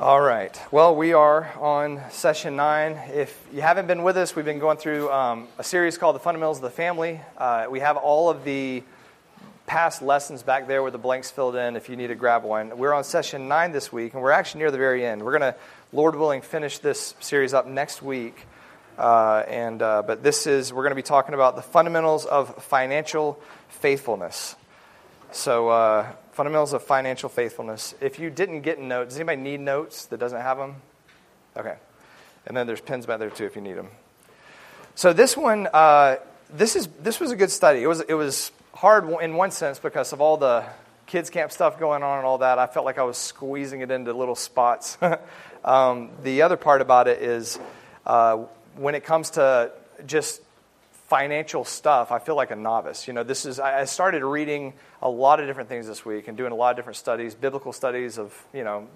All right. Well, we are on session nine. If you haven't been with us, we've been going through um, a series called The Fundamentals of the Family. Uh, we have all of the past lessons back there with the blanks filled in if you need to grab one. We're on session nine this week, and we're actually near the very end. We're going to, Lord willing, finish this series up next week. Uh, and, uh, but this is, we're going to be talking about the fundamentals of financial faithfulness. So, uh, fundamentals of financial faithfulness. If you didn't get notes, does anybody need notes that doesn't have them? Okay. And then there's pens back there too if you need them. So this one, uh, this is this was a good study. It was it was hard in one sense because of all the kids camp stuff going on and all that. I felt like I was squeezing it into little spots. um, the other part about it is uh, when it comes to just financial stuff, I feel like a novice. You know, this is I started reading a lot of different things this week and doing a lot of different studies, biblical studies of you know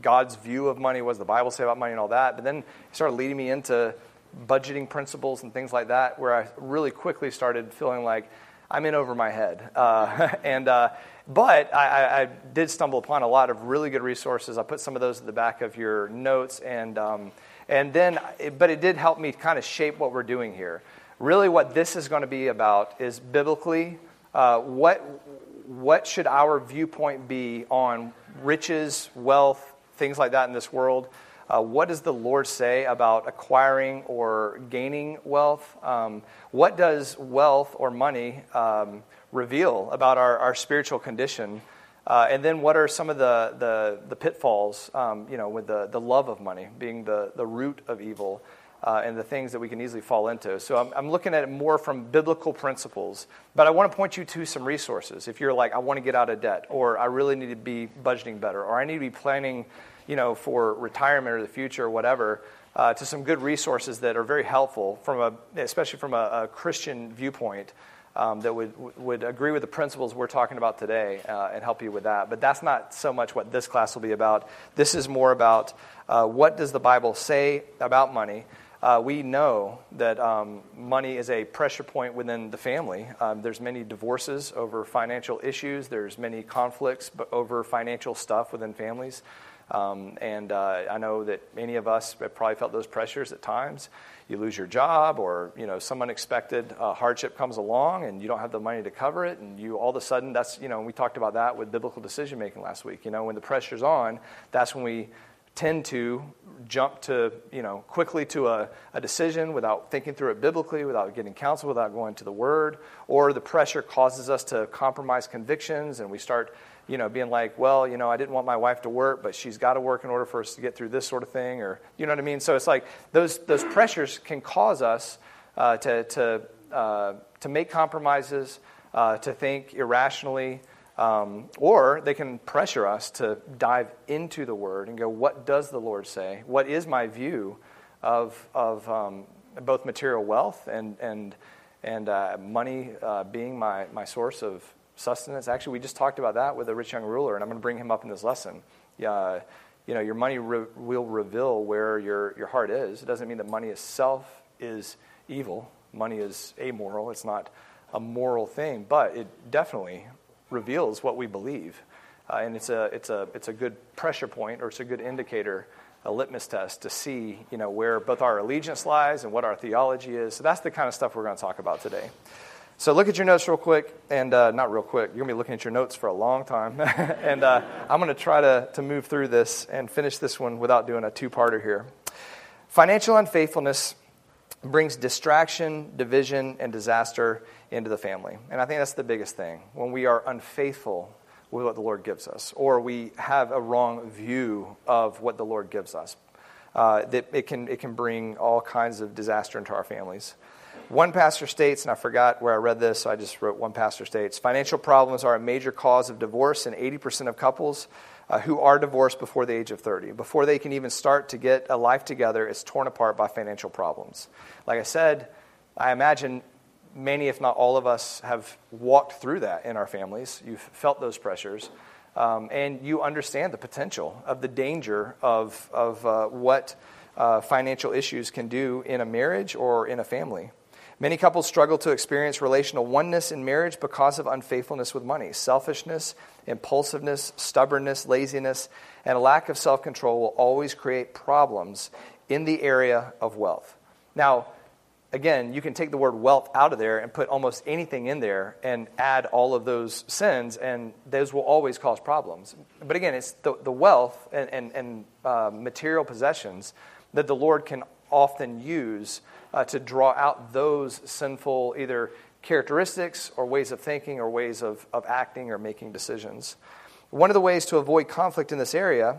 God's view of money, what does the Bible say about money, and all that. But then it started leading me into budgeting principles and things like that, where I really quickly started feeling like I'm in over my head. Uh, and uh, but I, I, did stumble upon a lot of really good resources. I put some of those at the back of your notes, and um, and then, but it did help me kind of shape what we're doing here really what this is going to be about is biblically uh, what, what should our viewpoint be on riches, wealth, things like that in this world? Uh, what does the Lord say about acquiring or gaining wealth? Um, what does wealth or money um, reveal about our, our spiritual condition? Uh, and then what are some of the, the, the pitfalls, um, you know, with the, the love of money being the, the root of evil? Uh, and the things that we can easily fall into. So I'm, I'm, looking at it more from biblical principles. But I want to point you to some resources. If you're like, I want to get out of debt, or I really need to be budgeting better, or I need to be planning, you know, for retirement or the future or whatever, uh, to some good resources that are very helpful from a, especially from a, a Christian viewpoint. Um, that would, would agree with the principles we're talking about today uh, and help you with that. But that's not so much what this class will be about. This is more about uh, what does the Bible say about money, uh, we know that um, money is a pressure point within the family. Um, there's many divorces over financial issues. There's many conflicts over financial stuff within families. Um, and uh, I know that many of us have probably felt those pressures at times. You lose your job, or you know some unexpected uh, hardship comes along, and you don't have the money to cover it, and you all of a sudden that's you know we talked about that with biblical decision making last week. You know when the pressure's on, that's when we tend to jump to, you know, quickly to a, a, decision without thinking through it biblically, without getting counsel, without going to the Word, or the pressure causes us to compromise convictions and we start, you know, being like, well, you know, I didn't want my wife to work, but she's got to work in order for us to get through this sort of thing, or, you know what I mean? So it's like those, those pressures can cause us uh, to, to, uh, to make compromises, uh, to think irrationally, um, or they can pressure us to dive into the Word and go, what does the Lord say? What is my view of, of um, both material wealth and, and, and uh, money uh, being my, my source of sustenance? Actually, we just talked about that with the rich young ruler, and I'm going to bring him up in this lesson. Yeah, you know, your money re- will reveal where your, your heart is. It doesn't mean that money itself is evil. Money is amoral. It's not a moral thing, but it definitely reveals what we believe. Uh, and it's a, it's, a, it's a good pressure point or it's a good indicator, a litmus test to see you know, where both our allegiance lies and what our theology is. So that's the kind of stuff we're going to talk about today. So look at your notes real quick, and uh, not real quick. You're going to be looking at your notes for a long time. and uh, I'm going to try to, to move through this and finish this one without doing a two parter here. Financial unfaithfulness brings distraction, division, and disaster into the family. And I think that's the biggest thing. When we are unfaithful with what the Lord gives us, or we have a wrong view of what the Lord gives us, uh, that it can, it can bring all kinds of disaster into our families. One pastor states, and I forgot where I read this, so I just wrote one pastor states financial problems are a major cause of divorce in 80% of couples uh, who are divorced before the age of 30. Before they can even start to get a life together, it's torn apart by financial problems. Like I said, I imagine many, if not all of us, have walked through that in our families. You've felt those pressures. Um, and you understand the potential of the danger of, of uh, what uh, financial issues can do in a marriage or in a family. Many couples struggle to experience relational oneness in marriage because of unfaithfulness with money. Selfishness, impulsiveness, stubbornness, laziness, and a lack of self control will always create problems in the area of wealth. Now, again, you can take the word wealth out of there and put almost anything in there and add all of those sins, and those will always cause problems. But again, it's the, the wealth and, and, and uh, material possessions that the Lord can often use uh, to draw out those sinful either characteristics or ways of thinking or ways of, of acting or making decisions. One of the ways to avoid conflict in this area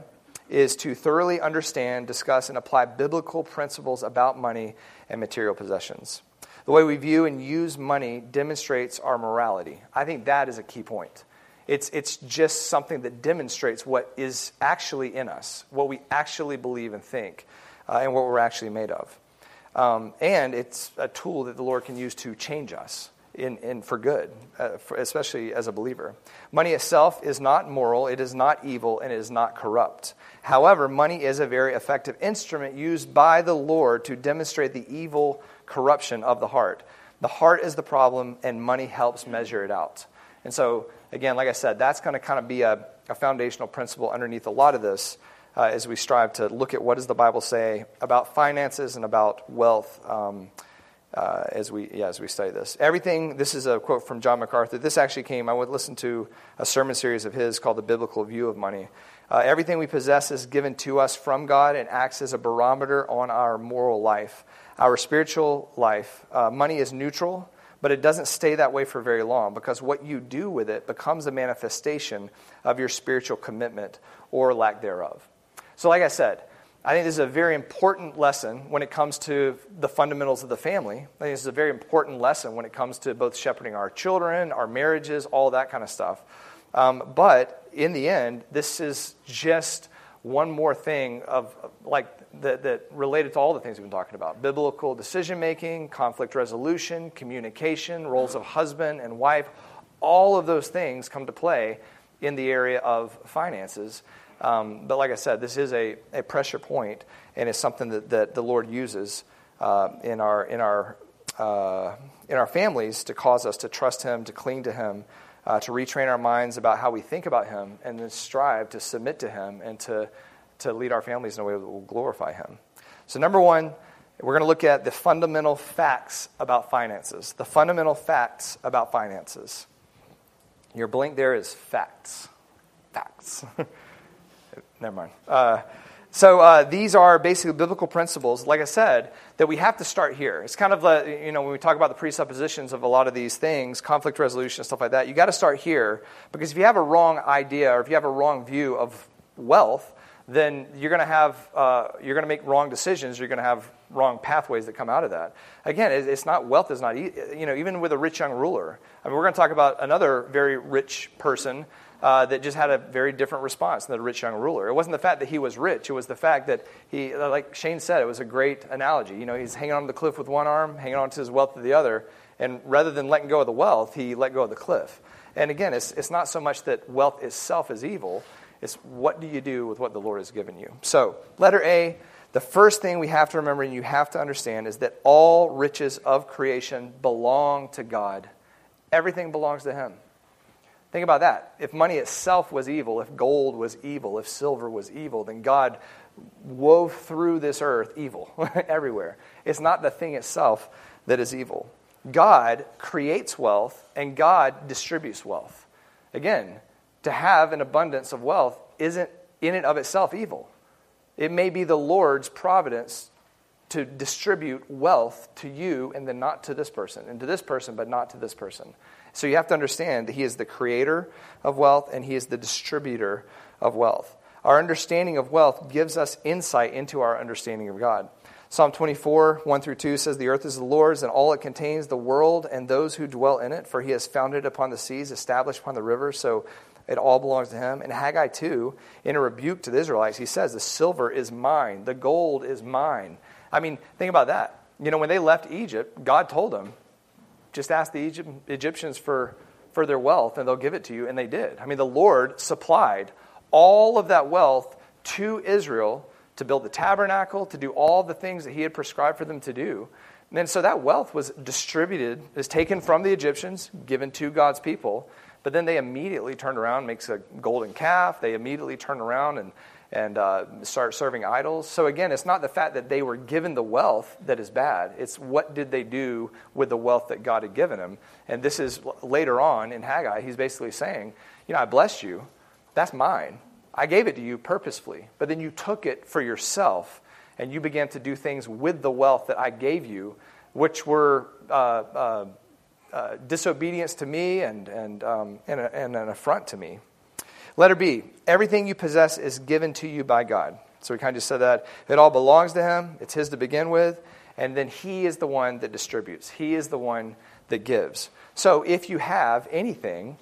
is to thoroughly understand, discuss, and apply biblical principles about money and material possessions. The way we view and use money demonstrates our morality. I think that is a key point. It's, it's just something that demonstrates what is actually in us, what we actually believe and think, uh, and what we're actually made of. Um, and it's a tool that the Lord can use to change us in, in for good, uh, for, especially as a believer. Money itself is not moral, it is not evil, and it is not corrupt. However, money is a very effective instrument used by the Lord to demonstrate the evil corruption of the heart. The heart is the problem, and money helps measure it out. And so, again, like I said, that's going to kind of be a, a foundational principle underneath a lot of this uh, as we strive to look at what does the Bible say about finances and about wealth um, uh, as we yeah, as we study this. Everything. This is a quote from John MacArthur. This actually came. I would listen to a sermon series of his called "The Biblical View of Money." Uh, everything we possess is given to us from God and acts as a barometer on our moral life, our spiritual life. Uh, money is neutral, but it doesn't stay that way for very long because what you do with it becomes a manifestation of your spiritual commitment or lack thereof. So, like I said, I think this is a very important lesson when it comes to the fundamentals of the family. I think this is a very important lesson when it comes to both shepherding our children, our marriages, all that kind of stuff. Um, but in the end, this is just one more thing of like that, that related to all the things we've been talking about biblical decision making conflict resolution communication roles of husband and wife all of those things come to play in the area of finances um, but like I said, this is a, a pressure point, and it's something that, that the Lord uses uh, in, our, in, our, uh, in our families to cause us to trust Him, to cling to Him, uh, to retrain our minds about how we think about Him, and then strive to submit to Him and to, to lead our families in a way that will glorify Him. So, number one, we're going to look at the fundamental facts about finances. The fundamental facts about finances. Your blank there is facts. Facts. never mind. Uh, so uh, these are basically biblical principles, like I said, that we have to start here. It's kind of the, you know, when we talk about the presuppositions of a lot of these things, conflict resolution, stuff like that, you got to start here because if you have a wrong idea or if you have a wrong view of wealth, then you're going to have, uh, you're going to make wrong decisions. You're going to have wrong pathways that come out of that. Again, it's not, wealth is not, you know, even with a rich young ruler. I mean, we're going to talk about another very rich person uh, that just had a very different response than the rich young ruler. It wasn't the fact that he was rich, it was the fact that he, like Shane said, it was a great analogy. You know, he's hanging on the cliff with one arm, hanging on to his wealth with the other, and rather than letting go of the wealth, he let go of the cliff. And again, it's, it's not so much that wealth itself is evil, it's what do you do with what the Lord has given you. So, letter A, the first thing we have to remember and you have to understand is that all riches of creation belong to God. Everything belongs to Him. Think about that. If money itself was evil, if gold was evil, if silver was evil, then God wove through this earth evil everywhere. It's not the thing itself that is evil. God creates wealth and God distributes wealth. Again, to have an abundance of wealth isn't in and of itself evil. It may be the Lord's providence to distribute wealth to you and then not to this person, and to this person, but not to this person. So you have to understand that He is the creator of wealth and He is the distributor of wealth. Our understanding of wealth gives us insight into our understanding of God. Psalm 24, 1 through 2 says, The earth is the Lord's and all it contains, the world and those who dwell in it, for he has founded upon the seas, established upon the rivers, so it all belongs to him. And Haggai 2, in a rebuke to the Israelites, he says, The silver is mine, the gold is mine. I mean, think about that. You know, when they left Egypt, God told them, just ask the Egypt, Egyptians for, for their wealth and they'll give it to you. And they did. I mean, the Lord supplied all of that wealth to Israel to build the tabernacle, to do all the things that He had prescribed for them to do. And then so that wealth was distributed, is taken from the Egyptians, given to God's people. But then they immediately turned around, makes a golden calf. They immediately turn around and, and uh, start serving idols. So again, it's not the fact that they were given the wealth that is bad. It's what did they do with the wealth that God had given them. And this is later on in Haggai, he's basically saying, you know, I blessed you. That's mine. I gave it to you purposefully. But then you took it for yourself and you began to do things with the wealth that I gave you, which were uh, uh, uh, disobedience to me and, and, um, and, a, and an affront to me. Letter B everything you possess is given to you by God. So we kind of just said that. It all belongs to Him, it's His to begin with, and then He is the one that distributes, He is the one that gives. So if you have anything,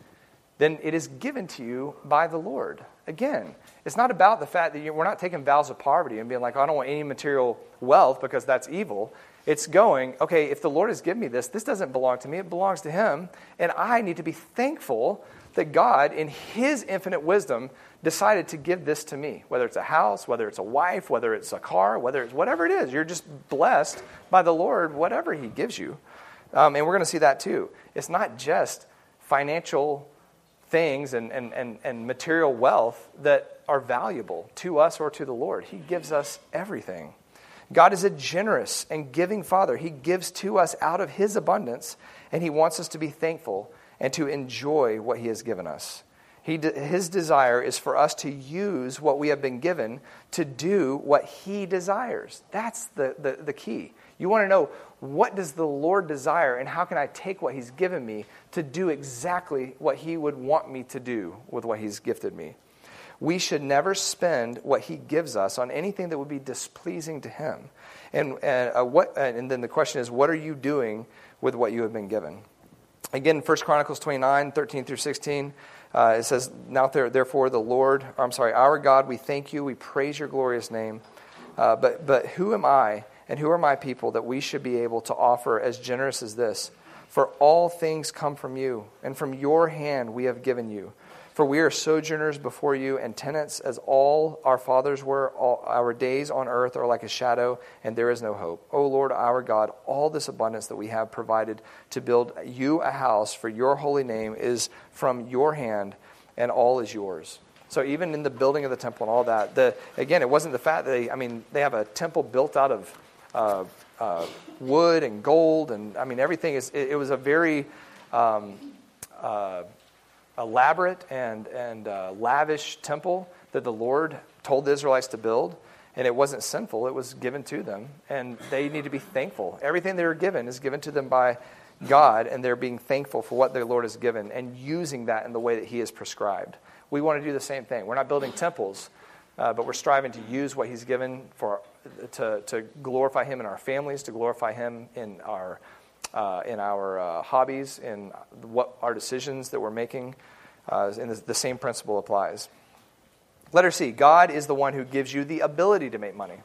then it is given to you by the Lord. Again, it's not about the fact that you, we're not taking vows of poverty and being like, oh, I don't want any material wealth because that's evil. It's going, okay, if the Lord has given me this, this doesn't belong to me, it belongs to Him. And I need to be thankful that God, in His infinite wisdom, decided to give this to me. Whether it's a house, whether it's a wife, whether it's a car, whether it's whatever it is, you're just blessed by the Lord, whatever He gives you. Um, and we're going to see that too. It's not just financial things and, and, and, and material wealth that are valuable to us or to the Lord. He gives us everything. God is a generous and giving Father. He gives to us out of His abundance, and He wants us to be thankful and to enjoy what He has given us. He, his desire is for us to use what we have been given to do what He desires. That's the, the, the key. You want to know what does the Lord desire and how can I take what He's given me to do exactly what He would want me to do with what He's gifted me. We should never spend what He gives us on anything that would be displeasing to Him. And, uh, what, and then the question is, what are you doing with what you have been given? Again, 1 Chronicles 29, 13 through 16, uh, it says, Now therefore the Lord, I'm sorry, our God, we thank you, we praise your glorious name. Uh, but, but who am I and who are my people that we should be able to offer as generous as this? For all things come from you, and from your hand we have given you. For we are sojourners before you and tenants, as all our fathers were. All our days on earth are like a shadow, and there is no hope. O Lord our God, all this abundance that we have provided to build you a house for your holy name is from your hand, and all is yours. So even in the building of the temple and all that, the, again, it wasn't the fact that they, I mean, they have a temple built out of uh, uh, wood and gold, and I mean everything is. It, it was a very um, uh, elaborate and and uh, lavish temple that the Lord told the Israelites to build, and it wasn't sinful. It was given to them, and they need to be thankful. Everything they were given is given to them by God, and they're being thankful for what their Lord has given and using that in the way that He has prescribed. We want to do the same thing. We're not building temples, uh, but we're striving to use what He's given for to, to glorify Him in our families, to glorify Him in our, uh, in our uh, hobbies, in what our decisions that we're making. Uh, and the, the same principle applies. Letter C God is the one who gives you the ability to make money.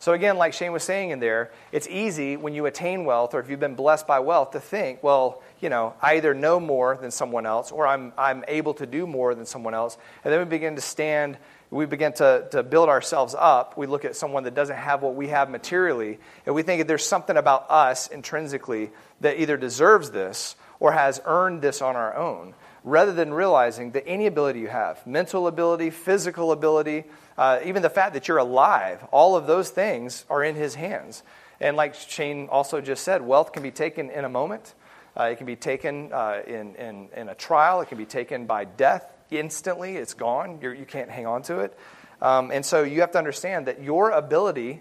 So, again, like Shane was saying in there, it's easy when you attain wealth or if you've been blessed by wealth to think, well, you know, I either know more than someone else or I'm, I'm able to do more than someone else. And then we begin to stand we begin to, to build ourselves up, we look at someone that doesn't have what we have materially, and we think that there's something about us intrinsically that either deserves this or has earned this on our own, rather than realizing that any ability you have mental ability, physical ability, uh, even the fact that you're alive all of those things are in His hands. And like Shane also just said, wealth can be taken in a moment. Uh, it can be taken uh, in, in, in a trial. It can be taken by death instantly, it's gone. You're, you can not hang on to it. Um, and so you have to understand that your ability,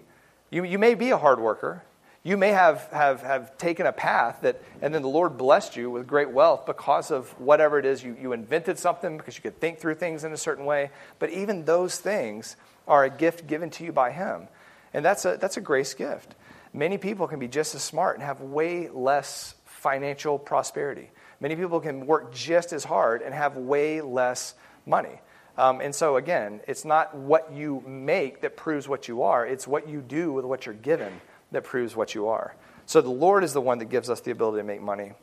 you, you may be a hard worker. You may have, have, have taken a path that, and then the Lord blessed you with great wealth because of whatever it is. You, you invented something because you could think through things in a certain way. But even those things are a gift given to you by Him. And that's a, that's a grace gift. Many people can be just as smart and have way less financial prosperity. Many people can work just as hard and have way less money. Um, and so, again, it's not what you make that proves what you are, it's what you do with what you're given that proves what you are. So, the Lord is the one that gives us the ability to make money.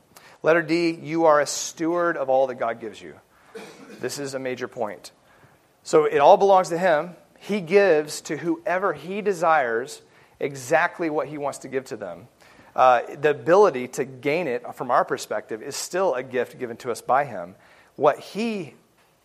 Letter D, you are a steward of all that God gives you. This is a major point. So, it all belongs to Him. He gives to whoever He desires exactly what He wants to give to them. Uh, the ability to gain it from our perspective is still a gift given to us by Him. What He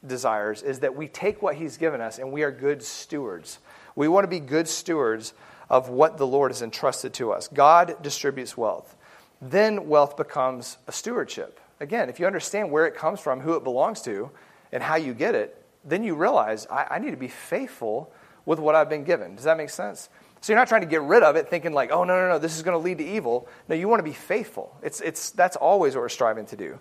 desires is that we take what He's given us and we are good stewards. We want to be good stewards of what the Lord has entrusted to us. God distributes wealth. Then wealth becomes a stewardship. Again, if you understand where it comes from, who it belongs to, and how you get it, then you realize I, I need to be faithful with what I've been given. Does that make sense? So you're not trying to get rid of it thinking like, oh, no, no, no, this is going to lead to evil. No, you want to be faithful. It's, it's, that's always what we're striving to do.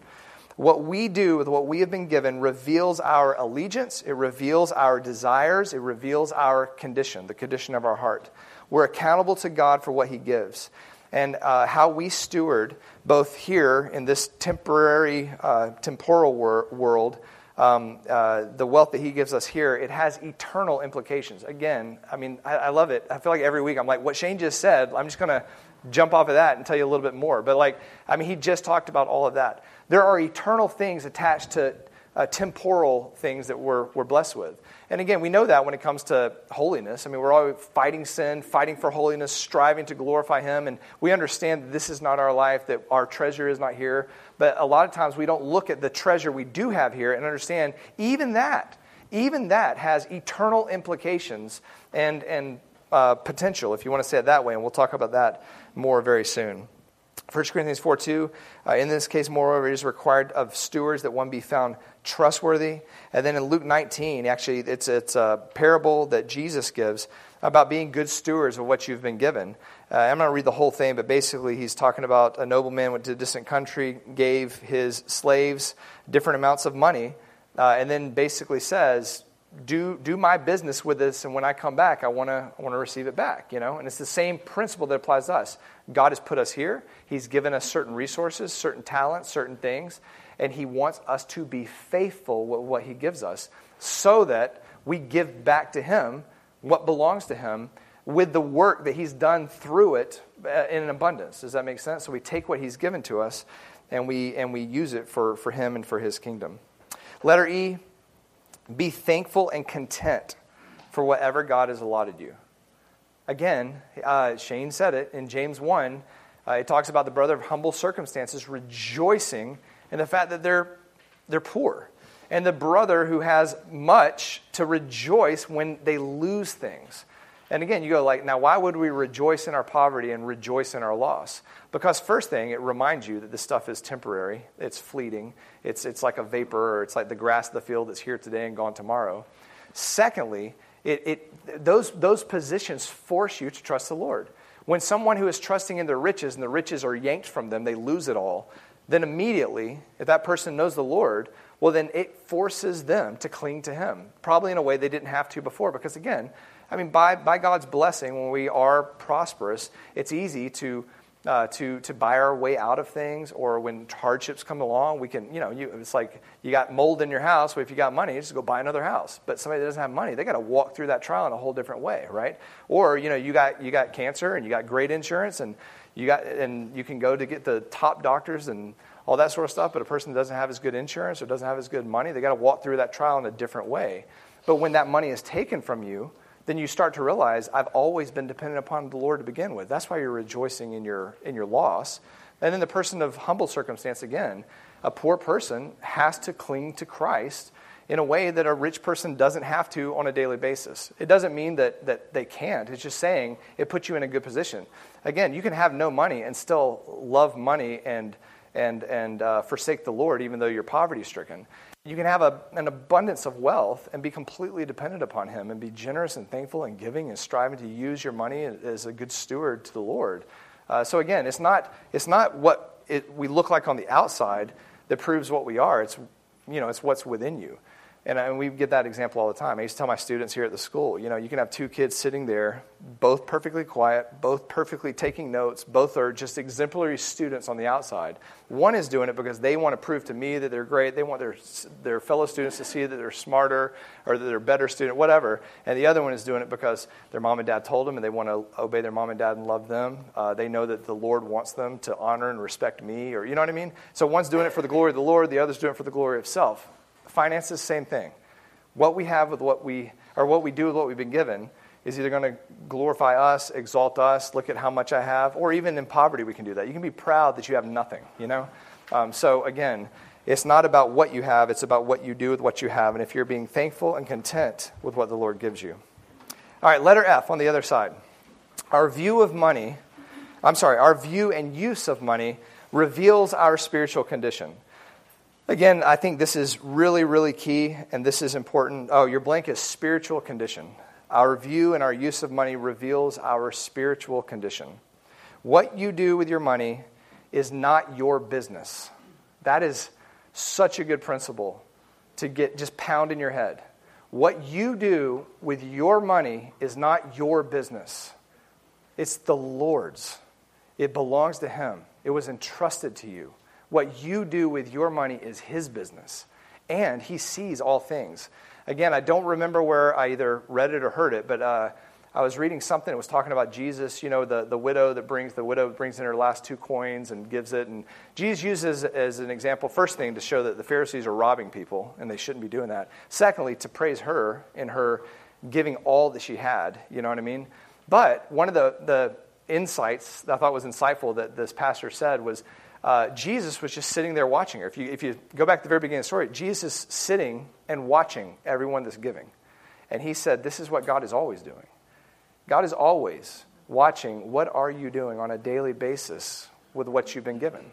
What we do with what we have been given reveals our allegiance, it reveals our desires, it reveals our condition, the condition of our heart. We're accountable to God for what He gives. And uh, how we steward, both here in this temporary, uh, temporal wor- world, um, uh, the wealth that he gives us here, it has eternal implications. Again, I mean, I, I, love it. I feel like every week I'm like, what Shane just said, I'm just going to jump off of that and tell you a little bit more. But, like, I mean, he just talked about all of that. There are eternal things attached to uh, temporal things that we're, we're blessed with. And again, we know that when it comes to holiness. I mean, we're always fighting sin, fighting for holiness, striving to glorify Him. And we understand that this is not our life, that our treasure is not here. But a lot of times we don't look at the treasure we do have here and understand even that, even that has eternal implications and, and uh, potential, if you want to say it that way. And we'll talk about that more very soon. 1 Corinthians 4 2, uh, in this case, moreover, it is required of stewards that one be found trustworthy. And then in Luke 19, actually, it's, it's a parable that Jesus gives about being good stewards of what you've been given. Uh, I'm not going to read the whole thing, but basically, he's talking about a nobleman went to a distant country, gave his slaves different amounts of money, uh, and then basically says, do, do my business with this, and when I come back, I want to I wanna receive it back, you know? And it's the same principle that applies to us. God has put us here. He's given us certain resources, certain talents, certain things, and He wants us to be faithful with what He gives us so that we give back to Him what belongs to Him with the work that He's done through it uh, in an abundance. Does that make sense? So we take what He's given to us and we, and we use it for, for Him and for His kingdom. Letter E be thankful and content for whatever God has allotted you. Again, uh, Shane said it in James 1. Uh, it talks about the brother of humble circumstances rejoicing in the fact that they're, they're poor. And the brother who has much to rejoice when they lose things. And again, you go like, now why would we rejoice in our poverty and rejoice in our loss? Because first thing, it reminds you that this stuff is temporary, it's fleeting, it's, it's like a vapor, or it's like the grass of the field that's here today and gone tomorrow. Secondly, it, it, those, those positions force you to trust the Lord. When someone who is trusting in their riches and the riches are yanked from them, they lose it all, then immediately, if that person knows the Lord, well, then it forces them to cling to Him, probably in a way they didn't have to before. Because again, I mean, by, by God's blessing, when we are prosperous, it's easy to, uh, to, to buy our way out of things, or when hardships come along, we can, you know, you, it's like you got mold in your house, but if you got money, just go buy another house. But somebody that doesn't have money, they got to walk through that trial in a whole different way, right? Or, you know, you got, you got cancer and you got great insurance and you, got, and you can go to get the top doctors and all that sort of stuff, but a person that doesn't have as good insurance or doesn't have as good money, they got to walk through that trial in a different way. But when that money is taken from you, then you start to realize I've always been dependent upon the Lord to begin with. That's why you're rejoicing in your, in your loss. And then the person of humble circumstance, again, a poor person has to cling to Christ in a way that a rich person doesn't have to on a daily basis. It doesn't mean that, that they can't. It's just saying it puts you in a good position. Again, you can have no money and still love money and, and, and uh, forsake the Lord even though you're poverty stricken. You can have a, an abundance of wealth and be completely dependent upon Him and be generous and thankful and giving and striving to use your money as a good steward to the Lord. Uh, so, again, it's not, it's not what it, we look like on the outside that proves what we are, it's, you know, it's what's within you. And, and we get that example all the time. I used to tell my students here at the school, you know, you can have two kids sitting there, both perfectly quiet, both perfectly taking notes, both are just exemplary students on the outside. One is doing it because they want to prove to me that they're great. They want their, their fellow students to see that they're smarter or that they're a better student, whatever. And the other one is doing it because their mom and dad told them and they want to obey their mom and dad and love them. Uh, they know that the Lord wants them to honor and respect me, or you know what I mean? So one's doing it for the glory of the Lord, the other's doing it for the glory of self. Finances, same thing. What we have with what we, or what we do with what we've been given is either going to glorify us, exalt us, look at how much I have, or even in poverty, we can do that. You can be proud that you have nothing, you know? Um, so, again, it's not about what you have, it's about what you do with what you have. And if you're being thankful and content with what the Lord gives you. All right, letter F on the other side. Our view of money, I'm sorry, our view and use of money reveals our spiritual condition. Again, I think this is really, really key, and this is important. Oh, your blank is spiritual condition. Our view and our use of money reveals our spiritual condition. What you do with your money is not your business. That is such a good principle to get just pound in your head. What you do with your money is not your business, it's the Lord's. It belongs to Him, it was entrusted to you. What you do with your money is His business, and He sees all things. Again, I don't remember where I either read it or heard it, but uh, I was reading something that was talking about Jesus, you know, the, the widow that brings, the widow brings in her last two coins and gives it. And Jesus uses as an example, first thing, to show that the Pharisees are robbing people and they shouldn't be doing that. Secondly, to praise her in her giving all that she had, you know what I mean? But one of the, the insights that I thought was insightful that this pastor said was uh, Jesus was just sitting there watching her. If you, if you go back to the very beginning of the story, Jesus is sitting and watching everyone that's giving. And he said, This is what God is always doing. God is always watching what are you doing on a daily basis with what you've been given.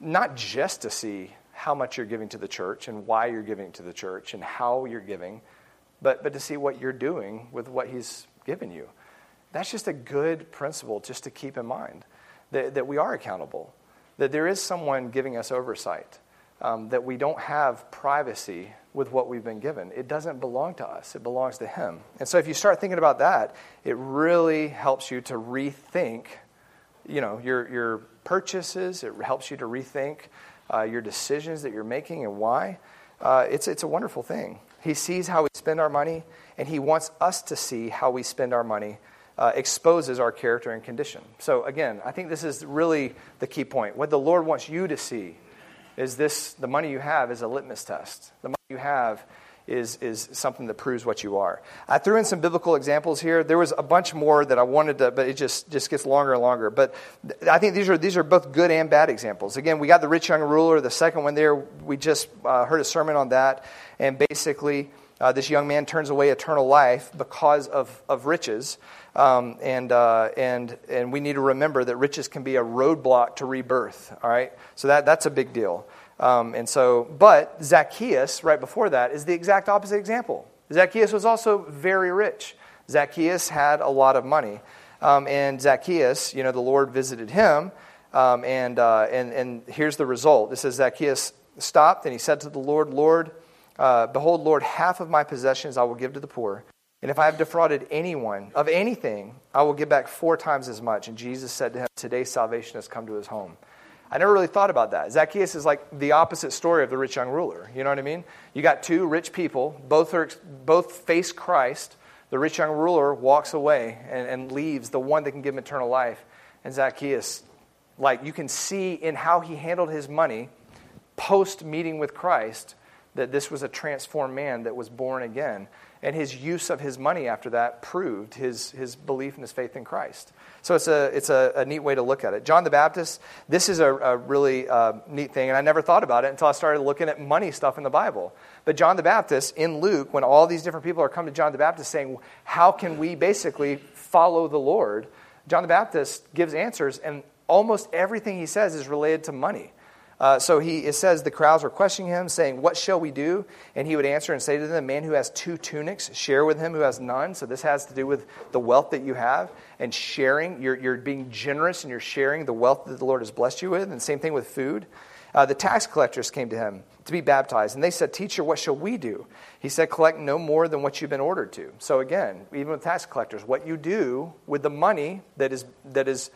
Not just to see how much you're giving to the church and why you're giving to the church and how you're giving, but, but to see what you're doing with what he's given you. That's just a good principle just to keep in mind that, that we are accountable, that there is someone giving us oversight, um, that we don't have privacy with what we've been given. It doesn't belong to us, it belongs to Him. And so if you start thinking about that, it really helps you to rethink you know, your, your purchases, it helps you to rethink uh, your decisions that you're making and why. Uh, it's, it's a wonderful thing. He sees how we spend our money, and He wants us to see how we spend our money. Uh, exposes our character and condition. So, again, I think this is really the key point. What the Lord wants you to see is this the money you have is a litmus test. The money you have is, is something that proves what you are. I threw in some biblical examples here. There was a bunch more that I wanted to, but it just, just gets longer and longer. But I think these are, these are both good and bad examples. Again, we got the rich young ruler, the second one there, we just uh, heard a sermon on that. And basically, uh, this young man turns away eternal life because of, of riches. Um, and, uh, and, and we need to remember that riches can be a roadblock to rebirth. All right? So that, that's a big deal. Um, and so, but Zacchaeus, right before that, is the exact opposite example. Zacchaeus was also very rich. Zacchaeus had a lot of money. Um, and Zacchaeus, you know, the Lord visited him. Um, and, uh, and, and here's the result. It says Zacchaeus stopped and he said to the Lord, Lord, uh, behold, Lord, half of my possessions I will give to the poor. And if I have defrauded anyone of anything, I will give back four times as much. And Jesus said to him, Today salvation has come to his home. I never really thought about that. Zacchaeus is like the opposite story of the rich young ruler. You know what I mean? You got two rich people, both, are, both face Christ. The rich young ruler walks away and, and leaves the one that can give him eternal life. And Zacchaeus, like you can see in how he handled his money post meeting with Christ, that this was a transformed man that was born again. And his use of his money after that proved his, his belief and his faith in Christ. So it's a, it's a, a neat way to look at it. John the Baptist, this is a, a really uh, neat thing, and I never thought about it until I started looking at money stuff in the Bible. But John the Baptist, in Luke, when all these different people are coming to John the Baptist saying, How can we basically follow the Lord? John the Baptist gives answers, and almost everything he says is related to money. Uh, so he, it says the crowds were questioning him, saying, What shall we do? And he would answer and say to them, The man who has two tunics, share with him who has none. So this has to do with the wealth that you have and sharing. You're, you're being generous and you're sharing the wealth that the Lord has blessed you with. And same thing with food. Uh, the tax collectors came to him to be baptized, and they said, Teacher, what shall we do? He said, Collect no more than what you've been ordered to. So again, even with tax collectors, what you do with the money that is, that is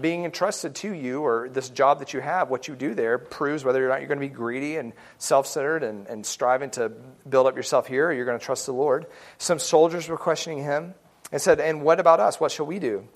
being entrusted to you or this job that you have, what you do there proves whether or not you're going to be greedy and self centered and, and striving to build up yourself here or you're going to trust the Lord. Some soldiers were questioning him and said, And what about us? What shall we do?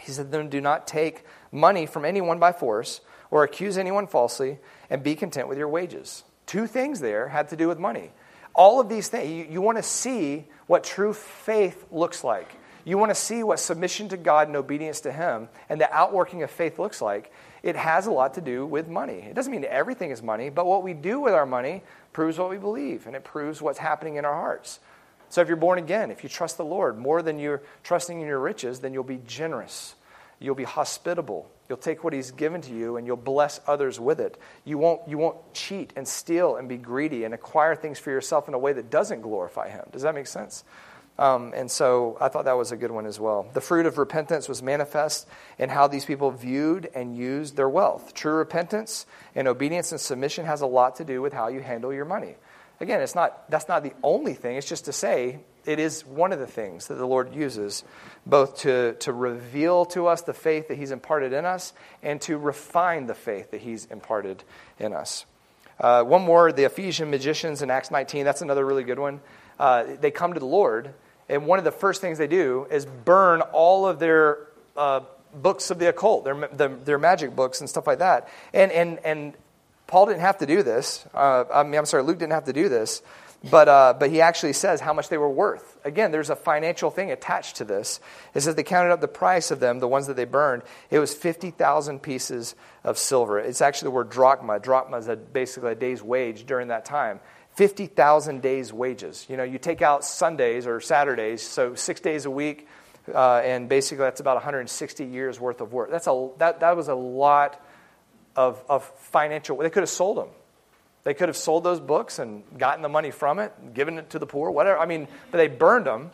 He said, Then do not take money from anyone by force or accuse anyone falsely and be content with your wages. Two things there had to do with money. All of these things, you, you want to see what true faith looks like. You want to see what submission to God and obedience to Him and the outworking of faith looks like, it has a lot to do with money. It doesn't mean everything is money, but what we do with our money proves what we believe, and it proves what's happening in our hearts. So if you're born again, if you trust the Lord more than you're trusting in your riches, then you'll be generous. You'll be hospitable. You'll take what He's given to you and you'll bless others with it. You won't, you won't cheat and steal and be greedy and acquire things for yourself in a way that doesn't glorify Him. Does that make sense? Um, and so I thought that was a good one as well. The fruit of repentance was manifest in how these people viewed and used their wealth. True repentance and obedience and submission has a lot to do with how you handle your money. Again, it's not, that's not the only thing. It's just to say it is one of the things that the Lord uses both to, to reveal to us the faith that He's imparted in us and to refine the faith that He's imparted in us. Uh, one more the Ephesian magicians in Acts 19. That's another really good one. Uh, they come to the Lord and one of the first things they do is burn all of their uh, books of the occult, their, their, their, magic books and stuff like that. And, and, and Paul didn't have to do this. Uh, I mean, I'm sorry, Luke didn't have to do this. But, uh, but he actually says how much they were worth. Again, there's a financial thing attached to this. It says they counted up the price of them, the ones that they burned. It was 50,000 pieces of silver. It's actually the word drachma. Drachma is a, basically a day's wage during that time. 50,000 days' wages. You know, you take out Sundays or Saturdays, so six days a week, uh, and basically that's about 160 years worth of work. That's a, that, that was a lot of, of financial. They could have sold them. They could have sold those books and gotten the money from it, given it to the poor, whatever. I mean, but they burned them,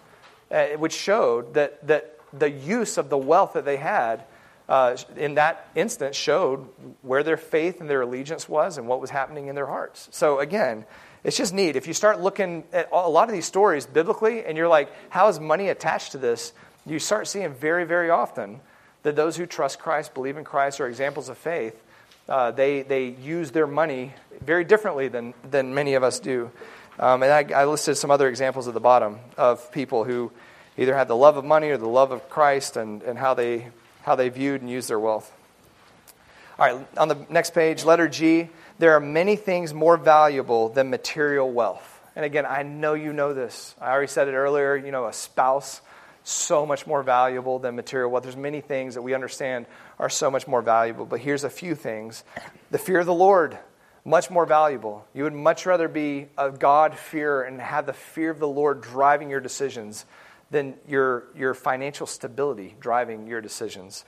uh, which showed that, that the use of the wealth that they had uh, in that instance showed where their faith and their allegiance was and what was happening in their hearts. So, again, it's just neat. If you start looking at a lot of these stories biblically and you're like, how is money attached to this? You start seeing very, very often that those who trust Christ, believe in Christ, are examples of faith. Uh, they, they use their money very differently than, than many of us do. Um, and I, I listed some other examples at the bottom of people who either had the love of money or the love of Christ and, and how, they, how they viewed and used their wealth. All right, on the next page, letter G there are many things more valuable than material wealth. And again, I know you know this. I already said it earlier, you know, a spouse so much more valuable than material wealth. There's many things that we understand are so much more valuable, but here's a few things. The fear of the Lord, much more valuable. You would much rather be a God fear and have the fear of the Lord driving your decisions than your, your financial stability driving your decisions.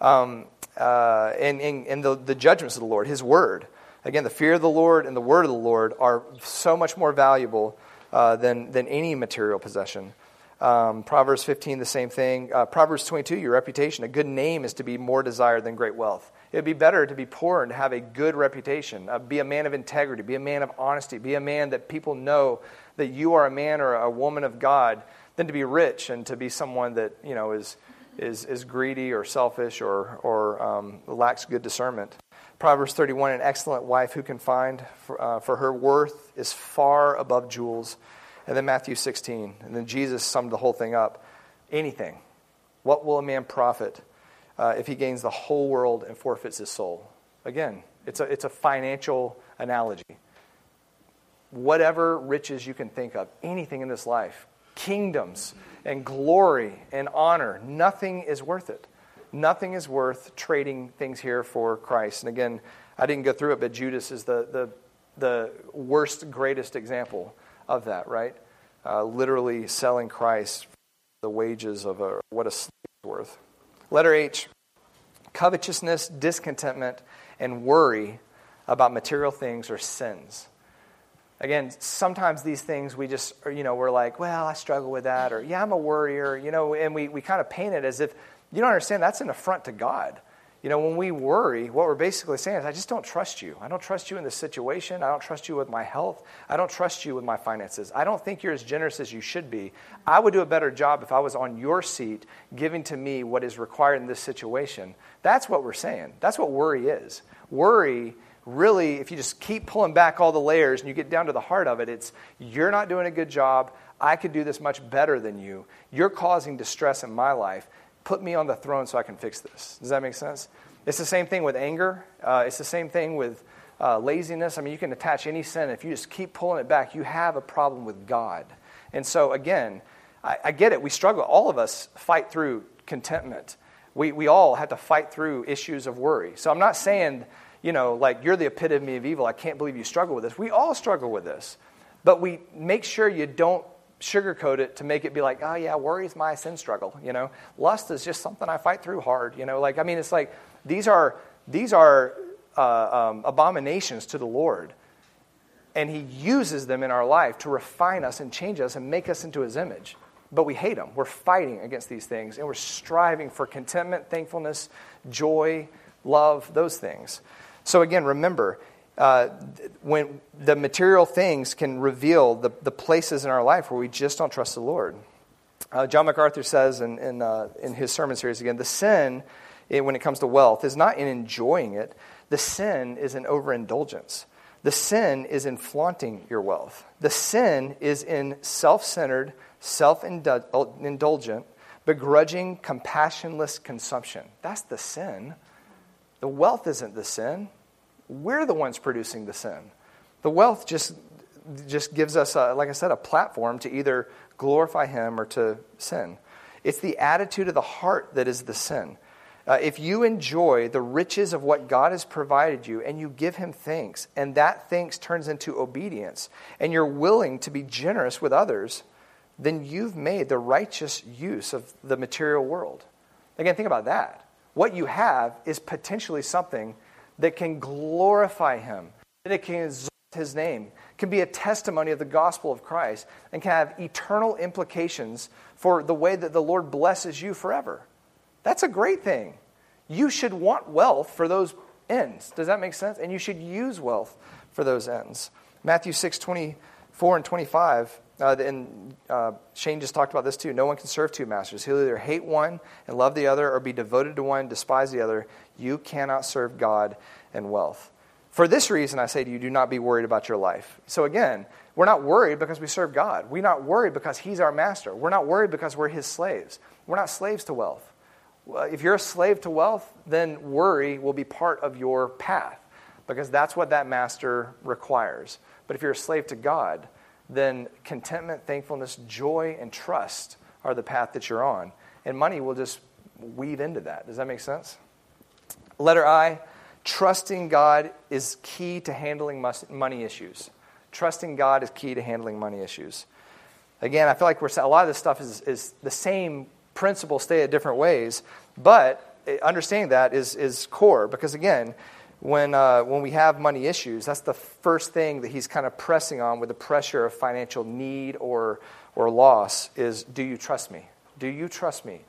Um, uh, and, and, and the, the judgments of the Lord, His word. Again, the fear of the Lord and the word of the Lord are so much more valuable uh, than, than any material possession. Um, Proverbs 15, the same thing. Uh, Proverbs 22, your reputation. A good name is to be more desired than great wealth. It would be better to be poor and to have a good reputation. Uh, be a man of integrity. Be a man of honesty. Be a man that people know that you are a man or a woman of God than to be rich and to be someone that you know is, is, is greedy or selfish or, or um, lacks good discernment. Proverbs 31 An excellent wife who can find, for, uh, for her worth is far above jewels. And then Matthew 16. And then Jesus summed the whole thing up. Anything. What will a man profit uh, if he gains the whole world and forfeits his soul? Again, it's a, it's a financial analogy. Whatever riches you can think of, anything in this life, kingdoms and glory and honor, nothing is worth it nothing is worth trading things here for Christ. And again, I didn't go through it, but Judas is the, the, the worst, greatest example of that, right? Uh, literally selling Christ for the wages of a, what a slave is worth. Letter H covetousness, discontentment, and worry about material things or sins. Again, sometimes these things we just, you know, we're like, well, I struggle with that, or yeah, I'm a worrier, you know, and we, we kind of paint it as if you don't understand that's an affront to God. You know, when we worry, what we're basically saying is, I just don't trust you. I don't trust you in this situation. I don't trust you with my health. I don't trust you with my finances. I don't think you're as generous as you should be. I would do a better job if I was on your seat giving to me what is required in this situation. That's what we're saying. That's what worry is. Worry really, if you just keep pulling back all the layers and you get down to the heart of it, it's you're not doing a good job. I could do this much better than you. You're causing distress in my life put me on the throne so I can fix this. Does that make sense? It's the same thing with anger. Uh, it's the same thing with uh, laziness. I mean, you can attach any sin. If you just keep pulling it back, you have a problem with God. And so, again, I, I get it. We struggle. All of us fight through contentment. We, we all have to fight through issues of worry. So I'm not saying, you know, like you're the epitome of evil. I can't believe you struggle with this. We all struggle with this. But we make sure you don't sugarcoat it to make it be like, oh, yeah, worry is my sin struggle. You know, lust is just something I fight through hard. You know, like, I mean, it's like these are, these are uh, um, abominations to the Lord. And He uses them in our life to refine us and change us and make us into His image. But we hate them. We're fighting against these things and we're striving for contentment, thankfulness, joy, love, those things. So, again, remember, uh, when the material things can reveal the, the places in our life where we just don't trust the Lord. Uh, John MacArthur says in, in, uh, in his sermon series again the sin, eh, when it comes to wealth, is not in enjoying it, the sin is in overindulgence. The sin is in flaunting your wealth. The sin is in self centered, self indulgent, begrudging, compassionless consumption. That's the sin. The wealth isn't the sin. We're the ones producing the sin. The wealth just, just gives us, a, like I said, a platform to either glorify Him or to sin. It's the attitude of the heart that is the sin. Uh, if you enjoy the riches of what God has provided you and you give Him thanks, and that thanks turns into obedience, and you're willing to be generous with others, then you've made the righteous use of the material world. Again, think about that. What you have is potentially something that can glorify Him, that it can exalt His name, can be a testimony of the gospel of Christ, and can have eternal implications for the way that the Lord blesses you forever. That's a great thing. You should want wealth for those ends. Does that make sense? And you should use wealth for those ends. Matthew 6 24 and 25. Uh, and uh, Shane just talked about this too. No one can serve two masters. He'll either hate one and love the other, or be devoted to one despise the other. You cannot serve God and wealth. For this reason, I say to you, do not be worried about your life. So again, we're not worried because we serve God. We're not worried because He's our master. We're not worried because we're His slaves. We're not slaves to wealth if you're a slave to wealth, then worry will be part of your path because that's what that master requires. But if you're a slave to God, then contentment, thankfulness, joy, and trust are the path that you're on. And money will just weave into that. Does that make sense? Letter I trusting God is key to handling money issues. Trusting God is key to handling money issues. Again, I feel like we're, a lot of this stuff is, is the same principles stay at different ways, but eh, understanding that is, is core because, again, when, uh, when we have money issues, that's the first thing that he's kind of pressing on with the pressure of financial need or, or loss is do you trust me? Do you trust me?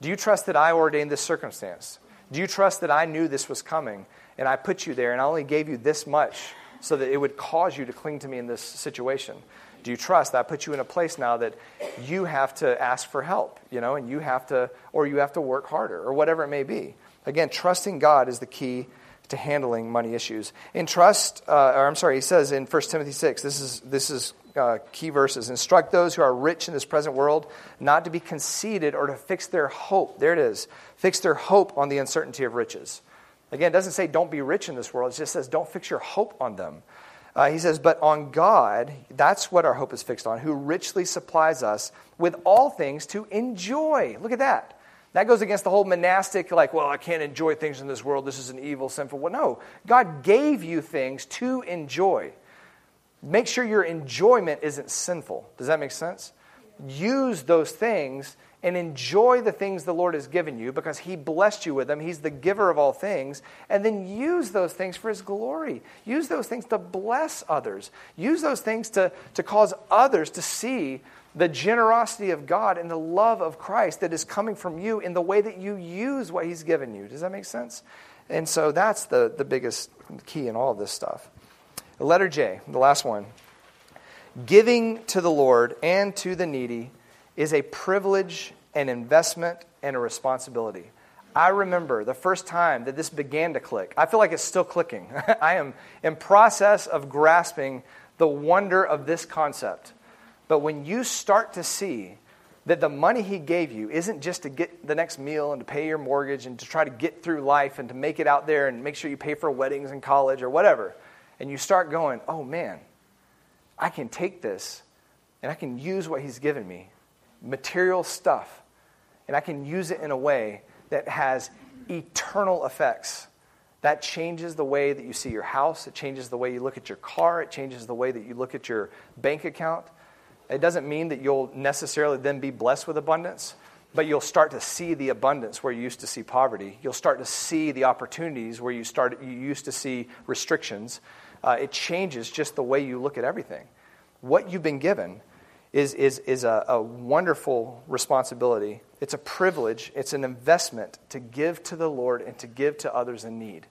Do you trust that I ordained this circumstance? Do you trust that I knew this was coming and I put you there and I only gave you this much so that it would cause you to cling to me in this situation? do you trust? That I put you in a place now that you have to ask for help, you know, and you have to, or you have to work harder, or whatever it may be. Again, trusting God is the key to handling money issues. In trust, uh, or I'm sorry, he says in 1 Timothy 6, this is, this is uh, key verses. Instruct those who are rich in this present world not to be conceited or to fix their hope. There it is. Fix their hope on the uncertainty of riches. Again, it doesn't say don't be rich in this world. It just says don't fix your hope on them. Uh, he says, But on God, that's what our hope is fixed on, who richly supplies us with all things to enjoy. Look at that. That goes against the whole monastic, like, well, I can't enjoy things in this world. This is an evil, sinful. Well, no. God gave you things to enjoy. Make sure your enjoyment isn't sinful. Does that make sense? Use those things and enjoy the things the Lord has given you because He blessed you with them. He's the giver of all things. And then use those things for His glory. Use those things to bless others. Use those things to, to cause others to see the generosity of God and the love of Christ that is coming from you in the way that you use what He's given you. Does that make sense? And so that's the, the biggest key in all of this stuff. Letter J, the last one. Giving to the Lord and to the needy is a privilege, an investment, and a responsibility. I remember the first time that this began to click. I feel like it's still clicking. I am in process of grasping the wonder of this concept. But when you start to see that the money he gave you isn't just to get the next meal and to pay your mortgage and to try to get through life and to make it out there and make sure you pay for weddings and college or whatever, and you start going, oh man, I can take this and I can use what he's given me material stuff, and I can use it in a way that has eternal effects. That changes the way that you see your house. It changes the way you look at your car. It changes the way that you look at your bank account. It doesn't mean that you'll necessarily then be blessed with abundance, but you'll start to see the abundance where you used to see poverty. You'll start to see the opportunities where you, start, you used to see restrictions. Uh, it changes just the way you look at everything. What you've been given is, is, is a, a wonderful responsibility. It's a privilege, it's an investment to give to the Lord and to give to others in need.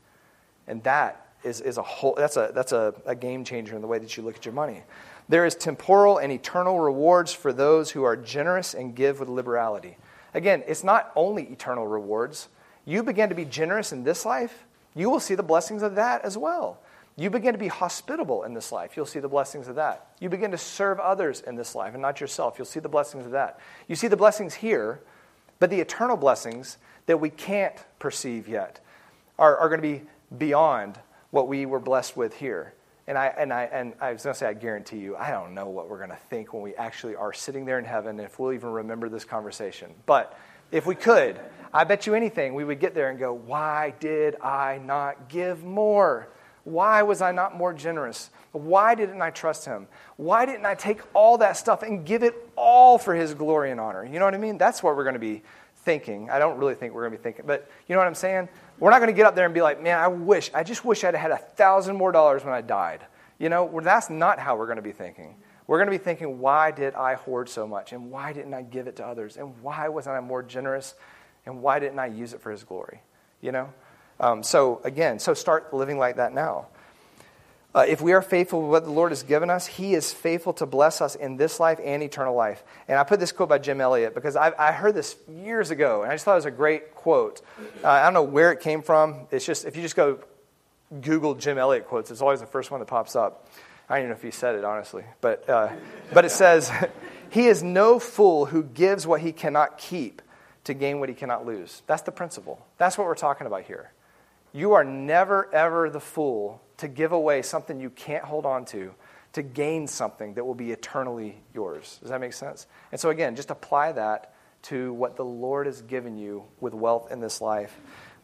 And that is, is a whole, that's, a, that's a, a game changer in the way that you look at your money. There is temporal and eternal rewards for those who are generous and give with liberality. Again, it's not only eternal rewards. You begin to be generous in this life, you will see the blessings of that as well. You begin to be hospitable in this life. You'll see the blessings of that. You begin to serve others in this life and not yourself. You'll see the blessings of that. You see the blessings here, but the eternal blessings that we can't perceive yet are, are going to be beyond what we were blessed with here. And I, and, I, and I was going to say, I guarantee you, I don't know what we're going to think when we actually are sitting there in heaven, if we'll even remember this conversation. But if we could, I bet you anything, we would get there and go, Why did I not give more? Why was I not more generous? Why didn't I trust him? Why didn't I take all that stuff and give it all for his glory and honor? You know what I mean? That's what we're going to be thinking. I don't really think we're going to be thinking, but you know what I'm saying? We're not going to get up there and be like, man, I wish, I just wish I'd had a thousand more dollars when I died. You know, that's not how we're going to be thinking. We're going to be thinking, why did I hoard so much? And why didn't I give it to others? And why wasn't I more generous? And why didn't I use it for his glory? You know? Um, so, again, so start living like that now. Uh, if we are faithful with what the Lord has given us, He is faithful to bless us in this life and eternal life. And I put this quote by Jim Elliot because I, I heard this years ago, and I just thought it was a great quote. Uh, I don't know where it came from. It's just, if you just go Google Jim Elliot quotes, it's always the first one that pops up. I don't even know if he said it, honestly. But, uh, but it says, He is no fool who gives what he cannot keep to gain what he cannot lose. That's the principle. That's what we're talking about here. You are never, ever the fool to give away something you can't hold on to to gain something that will be eternally yours. Does that make sense? And so, again, just apply that to what the Lord has given you with wealth in this life.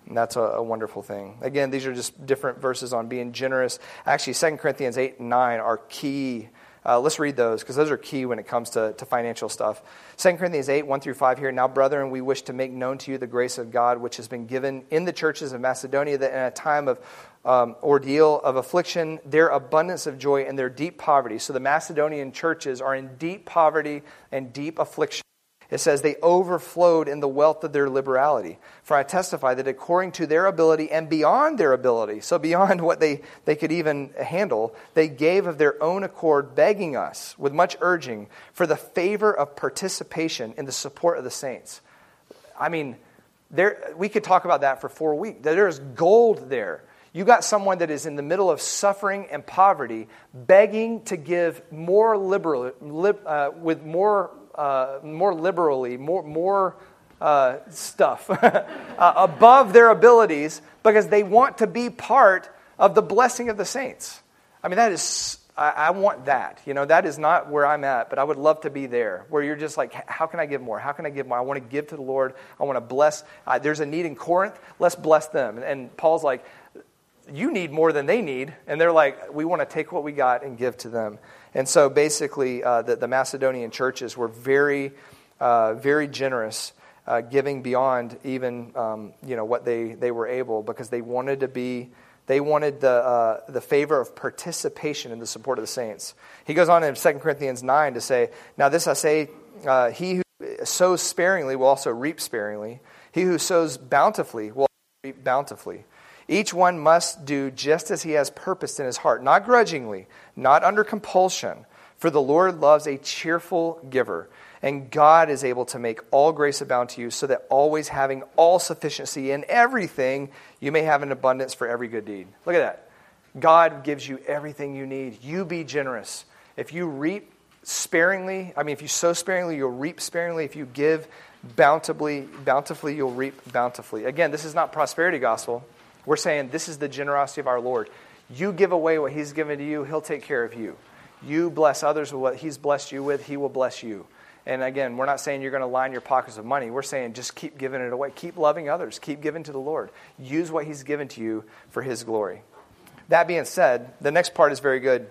And that's a, a, wonderful thing. Again, these are just different verses on being generous. Actually, 2 Corinthians 8 and 9 are key uh, let's read those because those are key when it comes to, to financial stuff. 2 Corinthians 8, 1 through 5 here. Now, brethren, we wish to make known to you the grace of God which has been given in the churches of Macedonia, that in a time of um, ordeal, of affliction, their abundance of joy, and their deep poverty. So the Macedonian churches are in deep poverty and deep affliction. It says, They overflowed in the wealth of their liberality. For I testify that according to their ability and beyond their ability, so beyond what they, they could even handle, they gave of their own accord, begging us with much urging for the favor of participation in the support of the saints. I mean, there, we could talk about that for four weeks. There's gold there. You got someone that is in the middle of suffering and poverty, begging to give more liberal, lib, uh, with more uh, more liberally, more, more uh, stuff uh, above their abilities because they want to be part of the blessing of the saints. I mean, that is, I, I, want that. You know, that is not where I'm at, but I would love to be there where you're just like, how can I give more? How can I give more? I want to give to the Lord. I want to bless. Uh, there's a need in Corinth. Let's bless them. And, and Paul's like, you need more than they need. And they're like, we want to take what we got and give to them. And so basically, uh, the, the, Macedonian churches were very, uh, very generous, uh, giving beyond even um, you know, what they, they were able because they wanted to be. They wanted the, uh, the favor of participation in the support of the saints. He goes on in 2 Corinthians 9 to say, Now this I say, uh, he who sows sparingly will also reap sparingly. He who sows bountifully will reap bountifully. Each one must do just as he has purposed in his heart, not grudgingly, not under compulsion. For the Lord loves a cheerful giver, and God is able to make all grace abound to you, so that always having all sufficiency in everything, you may have an abundance for every good deed. Look at that. God gives you everything you need. You be generous. If you reap sparingly, I mean, if you sow sparingly, you'll reap sparingly. If you give bountifully, bountifully, you'll reap bountifully. Again, this is not prosperity gospel. We're saying this is the generosity of our Lord. You give away what He's given to you, He'll take care of you. You bless others with what He's blessed you with, He will bless you. And again, we're not saying you're going to line your pockets of money. We're saying just keep giving it away. Keep loving others. Keep giving to the Lord. Use what He's given to you for His glory. That being said, the next part is very good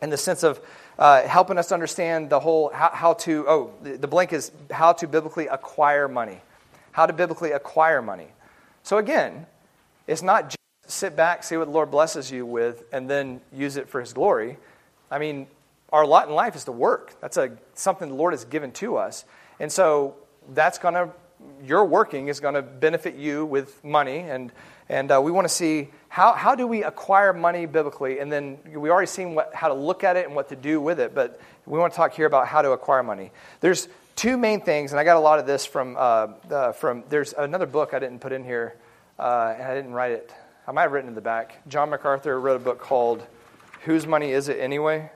in the sense of uh, helping us understand the whole how, how to, oh, the, the blank is how to biblically acquire money. How to biblically acquire money. So again, it's not just sit back, see what the Lord blesses you with, and then use it for His glory. I mean, our lot in life is to work. That's a, something the Lord has given to us. And so that's going to, your working is going to benefit you with money. And, and uh, we want to see how, how do we acquire money biblically. And then we already seen what, how to look at it and what to do with it. But we want to talk here about how to acquire money. There's two main things, and I got a lot of this from, uh, uh, from there's another book I didn't put in here, uh, and I didn't write it. I might have written in the back. John MacArthur wrote a book called Whose Money Is It Anyway?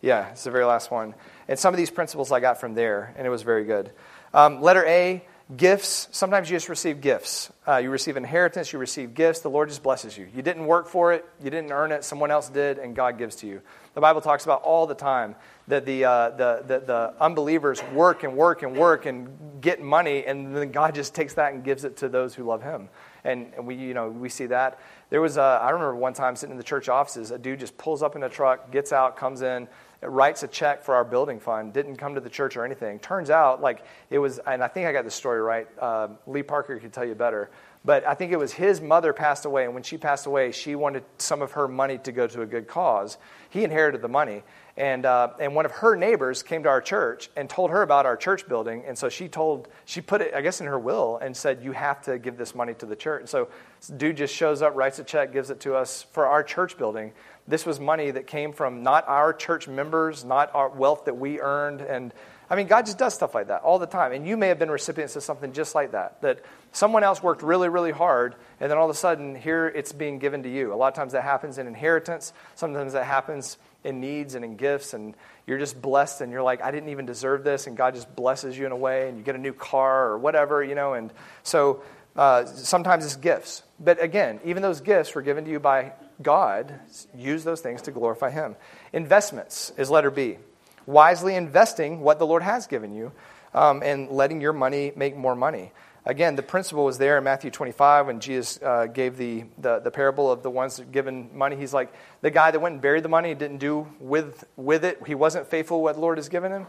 Yeah, it's the very last one. And some of these principles I got from there, and it was very good. Um, letter A, gifts. Sometimes you just receive gifts. Uh, you receive inheritance, you receive gifts. The Lord just blesses you. You didn't work for it, you didn't earn it, someone else did, and God gives to you. The Bible talks about all the time that the, uh, the, the, the unbelievers work and work and work and get money, and then God just takes that and gives it to those who love Him. And, we, you know, we see that. There was, a, I remember one time sitting in the church offices, a dude just pulls up in a truck, gets out, comes in, writes a check for our building fund, didn't come to the church or anything. Turns out, like, it was, and I think I got the story right. Uh, Lee Parker could tell you better. But I think it was his mother passed away, and when she passed away, she wanted some of her money to go to a good cause. He inherited the money. And, uh, and one of her neighbors came to our church and told her about our church building. And so she told, she put it, I guess, in her will and said, You have to give this money to the church. And so dude just shows up, writes a check, gives it to us for our church building. This was money that came from not our church members, not our wealth that we earned. And I mean, God just does stuff like that all the time. And you may have been recipients of something just like that, that someone else worked really, really hard, and then all of a sudden, here it's being given to you. A lot of times that happens in inheritance, sometimes that happens in needs and in gifts, and you're just blessed, and you're like, I didn't even deserve this, and God just blesses you in a way, and you get a new car or whatever, you know. And so uh, sometimes it's gifts. But again, even those gifts were given to you by God. Use those things to glorify Him. Investments is letter B. Wisely investing what the Lord has given you um, and letting your money make more money. Again, the principle was there in Matthew 25 when Jesus uh, gave the, the, the, parable of the ones given money. He's like, the guy that went and buried the money didn't do with, with it. He wasn't faithful what the Lord has given him.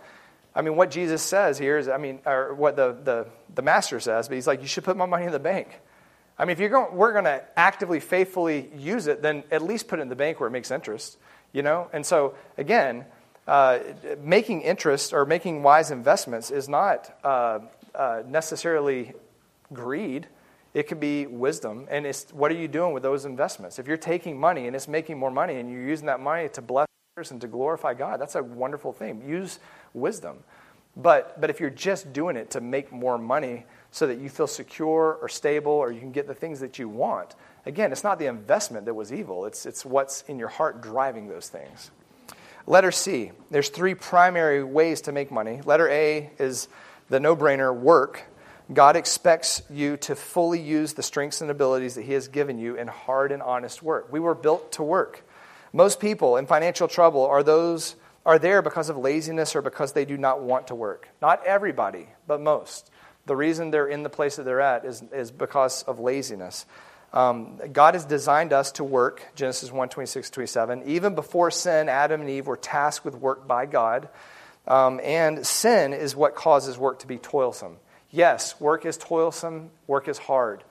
I mean, what Jesus says here is, I mean, or what the, the, the master says, but he's like, you should put my money in the bank. I mean, if you're going, we're going to actively, faithfully use it, then at least put it in the bank where it makes interest, you know? And so, again, uh, making interest or making wise investments is not uh, uh, necessarily greed. It could be wisdom. And it's what are you doing with those investments? If you're taking money and it's making more money and you're using that money to bless others and to glorify God, that's a wonderful thing. Use wisdom. But, but if you're just doing it to make more money so that you feel secure or stable or you can get the things that you want, again, it's not the investment that was evil, it's, it's what's in your heart driving those things. Letter C, there's three primary ways to make money. Letter A is the no brainer work. God expects you to fully use the strengths and abilities that He has given you in hard and honest work. We were built to work. Most people in financial trouble are those are there because of laziness or because they do not want to work. Not everybody, but most. The reason they're in the place that they're at is, is because of laziness. Um, God has designed us to work, Genesis 1 26 27. Even before sin, Adam and Eve were tasked with work by God. Um, and sin is what causes work to be toilsome. Yes, work is toilsome, work is hard,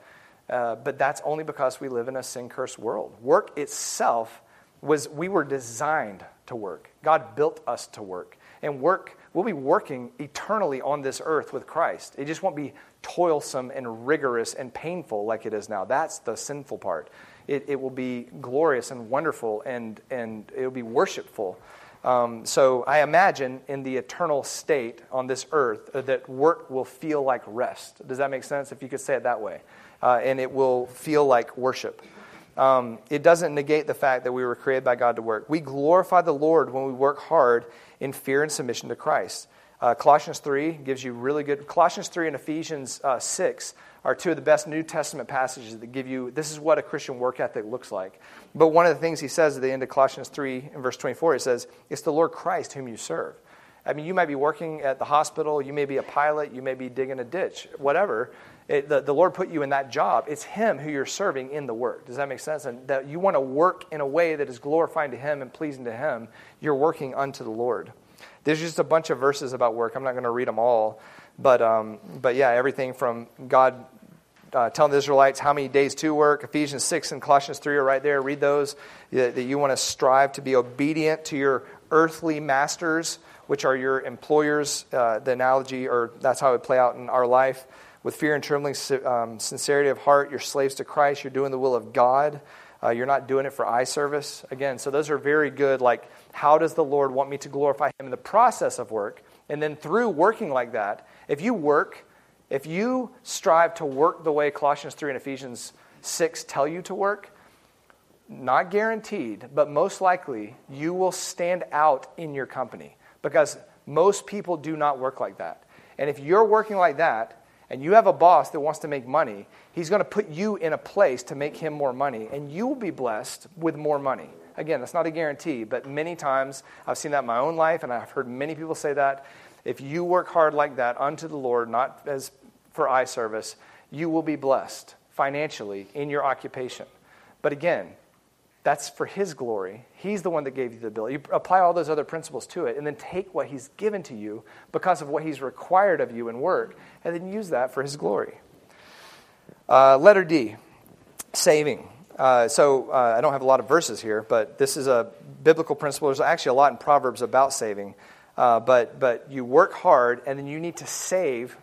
uh, but that's only because we live in a sin cursed world. Work itself was, we were designed to work. God built us to work. And work, we'll be working eternally on this earth with Christ. It just won't be toilsome and rigorous and painful like it is now. That's the sinful part. It, it will be glorious and wonderful and, and it will be worshipful. Um, so I imagine in the eternal state on this earth uh, that work will feel like rest. Does that make sense? If you could say it that way. Uh, and it will feel like worship. Um, it doesn't negate the fact that we were created by God to work. We glorify the Lord when we work hard in fear and submission to Christ. Uh, Colossians 3 gives you really good. Colossians 3 and Ephesians uh, 6 are two of the best New Testament passages that give you this is what a Christian work ethic looks like. But one of the things he says at the end of Colossians 3 in verse 24, he says, It's the Lord Christ whom you serve. I mean, you might be working at the hospital, you may be a pilot, you may be digging a ditch, whatever. It, the, the Lord put you in that job. It's Him who you're serving in the work. Does that make sense? And that you want to work in a way that is glorifying to Him and pleasing to Him. You're working unto the Lord. There's just a bunch of verses about work. I'm not going to read them all. But, um, but yeah, everything from God uh, telling the Israelites how many days to work. Ephesians 6 and Colossians 3 are right there. Read those. That, that you want to strive to be obedient to your earthly masters, which are your employers. Uh, the analogy, or that's how it would play out in our life. With fear and trembling, um, sincerity of heart, you're slaves to Christ. You're doing the will of God. Uh, you're not doing it for eye service. Again, so those are very good. Like, how does the Lord want me to glorify Him in the process of work? And then through working like that, if you work, if you strive to work the way Colossians 3 and Ephesians 6 tell you to work, not guaranteed, but most likely, you will stand out in your company because most people do not work like that. And if you're working like that, and you have a boss that wants to make money, he's going to put you in a place to make him more money, and you will be blessed with more money. Again, that's not a guarantee, but many times I've seen that in my own life, and I've heard many people say that. If you work hard like that unto the Lord, not as for eye service, you will be blessed financially in your occupation. But again, that's for His glory. He's the one that gave you the ability. You apply all those other principles to it, and then take what He's given to you because of what He's required of you in work, and then use that for His glory. Uh, letter D, saving. Uh, so uh, I don't have a lot of verses here, but this is a biblical principle. There's actually a lot in Proverbs about saving. Uh, but, but you work hard, and then you need to save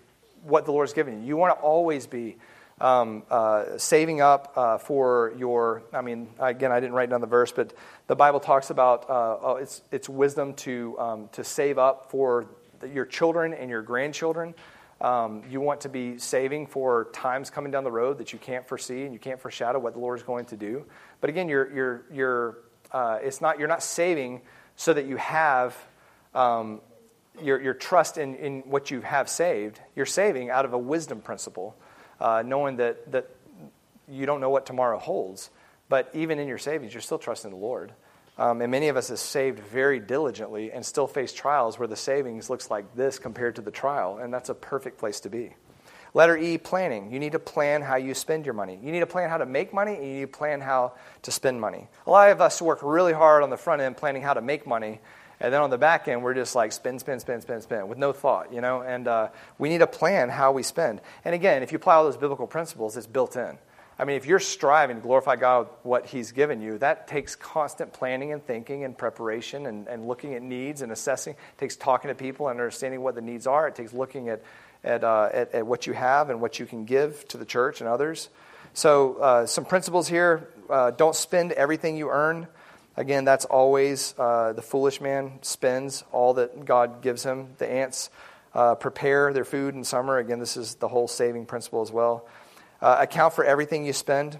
what the Lord's given you. You want to always be um, uh, saving up uh, for your, I mean, again, I didn't write down the verse, but the Bible talks about oh, it's, it's wisdom to, um, to save up for your children and your grandchildren. Um, you want to be saving for times coming down the road that you can't foresee and you can't foreshadow what the Lord is going to do. But again, you're, you're, you're, uh, it's not, you're not saving so that you have um, your, your trust in, in what you have saved. You're saving out of a wisdom principle uh, knowing that, that you don't know what tomorrow holds. But even in your savings, you're still trusting the Lord. Um, and many of us have saved very diligently and still face trials where the savings looks like this compared to the trial, and that's a perfect place to be. Letter E, planning. You need to plan how you spend your money. You need to plan how to make money, and you need to plan how to spend money. A lot of us work really hard on the front end planning how to make money, and then on the back end, we're just like spend, spend, spend, spend, spend with no thought, you know? And uh, we need to plan how we spend. And again, if you apply all those biblical principles, it's built in. I mean, if you're striving to glorify God with what He's given you, that takes constant planning and thinking and preparation and, and looking at needs and assessing. It takes talking to people and understanding what the needs are. It takes looking at, at, uh, at, at, what you have and what you can give to the church and others. So, uh, some principles here uh, don't spend everything you earn. Again, that's always uh, the foolish man spends all that God gives him. The ants uh, prepare their food in summer. Again, this is the whole saving principle as well. Uh, account for everything you spend.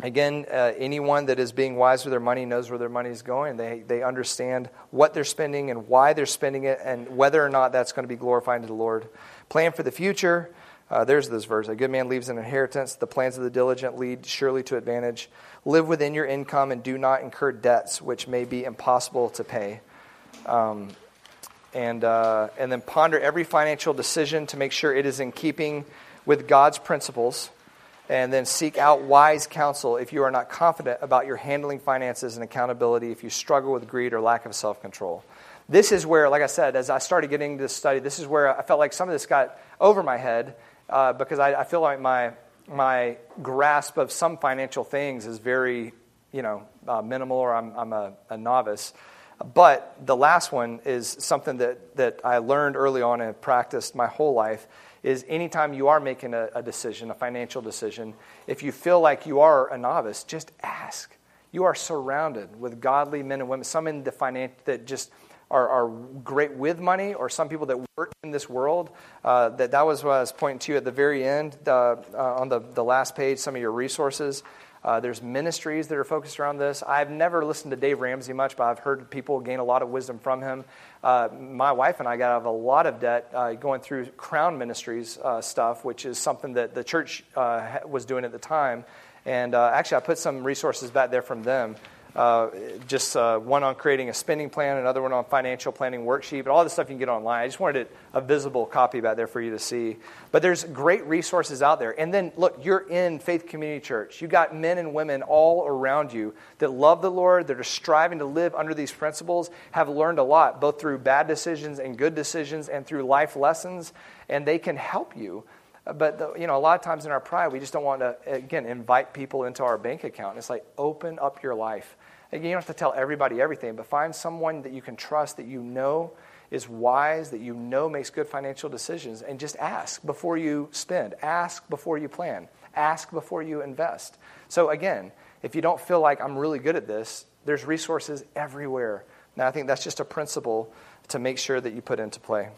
Again, uh, anyone that is being wise with their money knows where their money is going. They, they understand what they're spending and why they're spending it and whether or not that's going to be glorifying to the Lord. Plan for the future. Uh, there's this verse. A good man leaves an inheritance. The plans of the diligent lead surely to advantage. Live within your income and do not incur debts which may be impossible to pay. Um, and, uh, and then ponder every financial decision to make sure it is in keeping with God's principles. And then seek out wise counsel if you are not confident about your handling finances and accountability, if you struggle with greed or lack of self control. This is where, like I said, as I started getting into this study, this is where I felt like some of this got over my head uh, because I, I, feel like my, my grasp of some financial things is very, you know, uh, minimal or I'm, I'm a, a, novice. But the last one is something that, that I learned early on and practiced my whole life is anytime you are making a, a decision, a financial decision, if you feel like you are a novice, just ask. You are surrounded with godly men and women, some in the finance that just – are, are great with money or some people that work in this world. Uh, that, that was what I was pointing to at the very end uh, on the, the last page, some of your resources. Uh, there's ministries that are focused around this. I've never listened to Dave Ramsey much, but I've heard people gain a lot of wisdom from him. Uh, my wife and I got out of a lot of debt uh, going through Crown Ministries uh, stuff, which is something that the church uh, was doing at the time. And uh, actually, I put some resources back there from them. Uh, just uh, one on creating a spending plan, another one on financial planning worksheet, but all the stuff you can get online. I just wanted a visible copy back there for you to see. But there's great resources out there. And then, look, you're in Faith Community Church. You got men and women all around you that love the Lord, that are striving to live under these principles, have learned a lot, both through bad decisions and good decisions, and through life lessons, and they can help you but the, you know, a lot of times in our pride, we just don't want to again invite people into our bank account. It's like open up your life. Again, you don't have to tell everybody everything, but find someone that you can trust, that you know is wise, that you know makes good financial decisions, and just ask before you spend. Ask before you plan. Ask before you invest. So again, if you don't feel like I'm really good at this, there's resources everywhere. Now, I think that's just a principle to make sure that you put into play.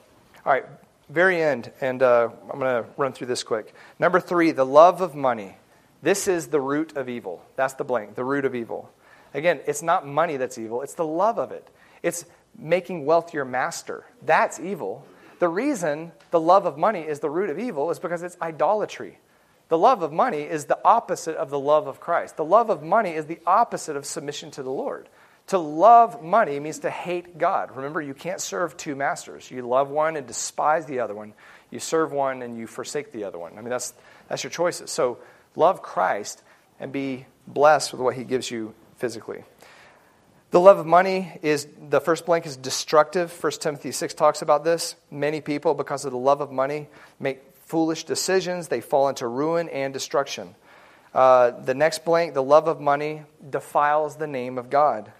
All right, very end, and uh, I'm going to run through this quick. Number three, the love of money. This is the root of evil. That's the blank, the root of evil. Again, it's not money that's evil, it's the love of it. It's making wealth your master. That's evil. The reason the love of money is the root of evil is because it's idolatry. The love of money is the opposite of the love of Christ. The love of money is the opposite of submission to the Lord. To love money means to hate God. Remember, you can't serve two masters. You love one and despise the other one. You serve one and you forsake the other one. I mean, that's, that's your choices. So love Christ and be blessed with what he gives you physically. The love of money is the first blank is destructive. 1 Timothy 6 talks about this. Many people, because of the love of money, make foolish decisions. They fall into ruin and destruction. Uh, the next blank, the love of money, defiles the name of God.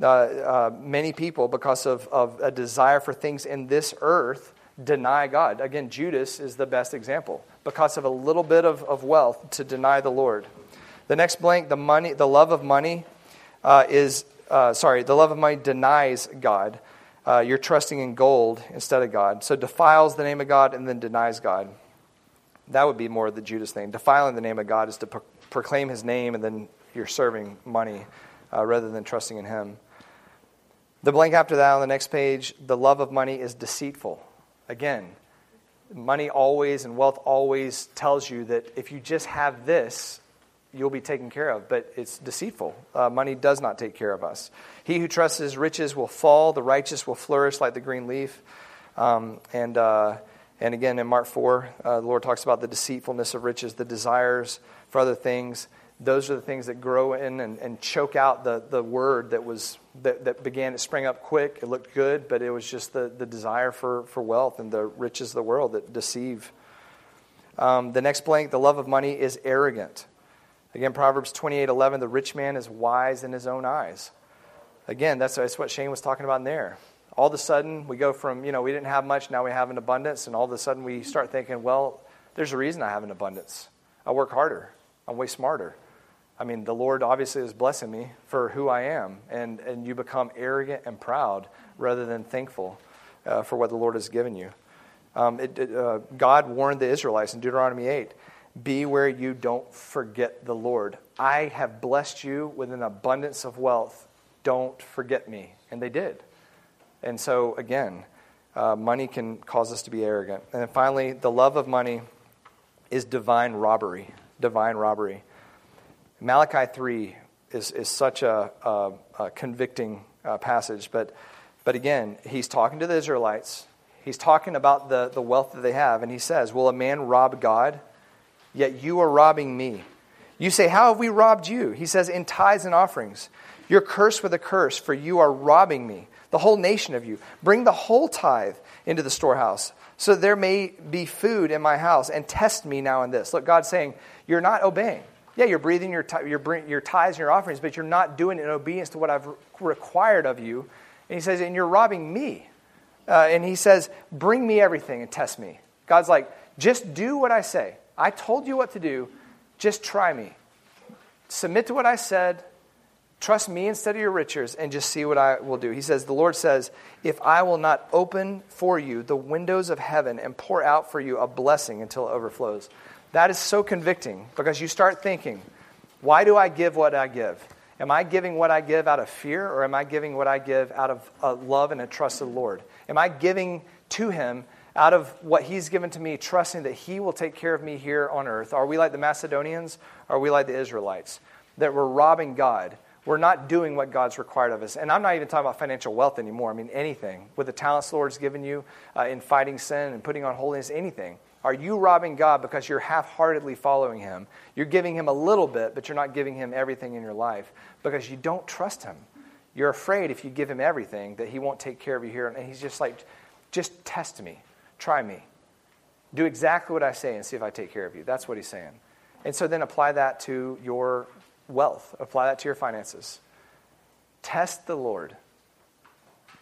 Uh, uh, many people, because of, of a desire for things in this earth, deny God. Again, Judas is the best example. Because of a little bit of, of wealth, to deny the Lord. The next blank, the money, the love of money uh, is, uh, sorry, the love of money denies God. Uh, you're trusting in gold instead of God. So defiles the name of God and then denies God. That would be more the Judas thing. Defiling the name of God is to pro- proclaim his name and then you're serving money uh, rather than trusting in him. The blank after that on the next page, the love of money is deceitful. Again, money always and wealth always tells you that if you just have this, you'll be taken care of, but it's deceitful. Uh, money does not take care of us. He who trusts his riches will fall, the righteous will flourish like the green leaf. Um, and, uh, and again, in Mark 4, uh, the Lord talks about the deceitfulness of riches, the desires for other things. Those are the things that grow in and, and choke out the, the word that, was, that, that began to spring up quick. It looked good, but it was just the, the desire for, for wealth and the riches of the world that deceive. Um, the next blank, the love of money, is arrogant. Again, Proverbs 28 11, the rich man is wise in his own eyes. Again, that's, that's what Shane was talking about in there. All of a sudden, we go from, you know, we didn't have much, now we have an abundance, and all of a sudden we start thinking, well, there's a reason I have an abundance. I work harder, I'm way smarter. I mean, the Lord obviously is blessing me for who I am, and, and you become arrogant and proud rather than thankful uh, for what the Lord has given you. Um, it, it, uh, God warned the Israelites in Deuteronomy 8 be where you don't forget the Lord. I have blessed you with an abundance of wealth. Don't forget me. And they did. And so, again, uh, money can cause us to be arrogant. And then finally, the love of money is divine robbery. Divine robbery. Malachi 3 is, is such a, a, a convicting uh, passage. But, but again, he's talking to the Israelites. He's talking about the, the wealth that they have. And he says, Will a man rob God? yet you are robbing me. You say, How have we robbed you? He says, In tithes and offerings. You're cursed with a curse, for you are robbing me, the whole nation of you. Bring the whole tithe into the storehouse, so there may be food in my house, and test me now in this. Look, God's saying, You're not obeying. Yeah, you're breathing your, your, your tithes and your offerings, but you're not doing it in obedience to what I've required of you. And he says, And you're robbing me. Uh, and he says, Bring me everything and test me. God's like, Just do what I say. I told you what to do. Just try me. Submit to what I said. Trust me instead of your riches and just see what I will do. He says, The Lord says, If I will not open for you the windows of heaven and pour out for you a blessing until it overflows. That is so convicting because you start thinking, Why do I give what I give? Am I giving what I give out of fear or am I giving what I give out of love and a trust of the Lord? Am I giving to Him out of what he's given to me, trusting that he will take care of me here on earth? Are we like the Macedonians? Are we like the Israelites? That we're robbing God we're not doing what God's required of us. And I'm not even talking about financial wealth anymore. I mean, anything. With the talents the Lord's given you uh, in fighting sin and putting on holiness, anything. Are you robbing God because you're half heartedly following Him? You're giving Him a little bit, but you're not giving Him everything in your life because you don't trust Him. You're afraid if you give Him everything that He won't take care of you here. And He's just like, just test me, try me. Do exactly what I say and see if I take care of you. That's what He's saying. And so then apply that to your wealth, apply that to your finances. Test the Lord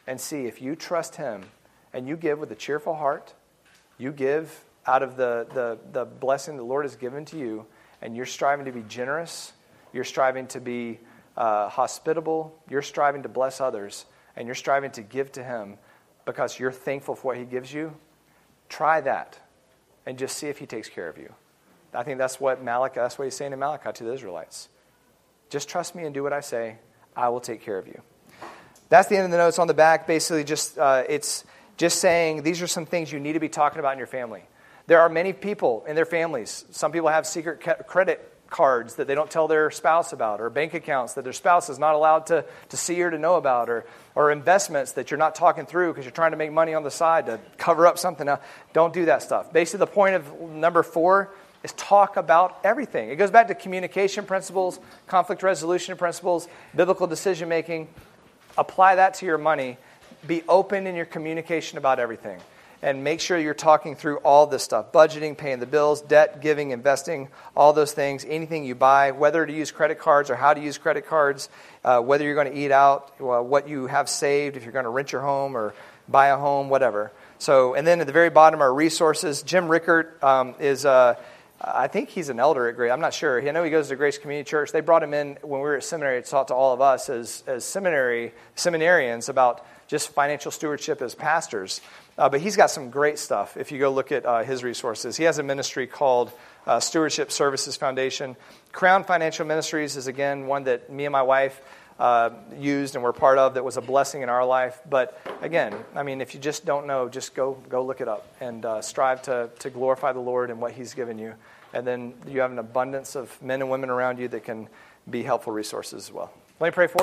and see if you trust Him and you give with a cheerful heart, you give out of the, the, the blessing the Lord has given to you, and you're striving to be generous, you're striving to be uh, hospitable, you're striving to bless others, and you're striving to give to Him because you're thankful for what He gives you, try that and just see if He takes care of you. I think that's what Malachi, that's what he's saying to Malachi to the Israelites. Just trust me and do what I say. I will take care of you. That's the end of the notes on the back. Basically, just uh, it's just saying these are some things you need to be talking about in your family. There are many people in their families. Some people have secret credit cards that they don't tell their spouse about, or bank accounts that their spouse is not allowed to, to see or to know about, or, or investments that you're not talking through because you're trying to make money on the side to cover up something. Don't do that stuff. Basically, the point of number four is talk about everything. It goes back to communication principles, conflict resolution principles, biblical decision making. Apply that to your money. Be open in your communication about everything. And make sure you're talking through all this stuff budgeting, paying the bills, debt, giving, investing, all those things, anything you buy, whether to use credit cards or how to use credit cards, uh, whether you're going to eat out, what you have saved, if you're going to rent your home or buy a home, whatever. So, and then at the very bottom are resources. Jim Rickard um, is. Uh, I think he's an elder at Grace. I'm not sure. I know he goes to Grace Community Church. They brought him in when we were at seminary to talk to all of us as, as seminary seminarians about just financial stewardship as pastors. Uh, but he's got some great stuff if you go look at uh, his resources. He has a ministry called uh, Stewardship Services Foundation. Crown Financial Ministries is, again, one that me and my wife uh, used and were part of that was a blessing in our life. But again, I mean, if you just don't know, just go, go look it up and uh, strive to, to glorify the Lord and what He's given you. And then you have an abundance of men and women around you that can be helpful resources as well. Let me pray for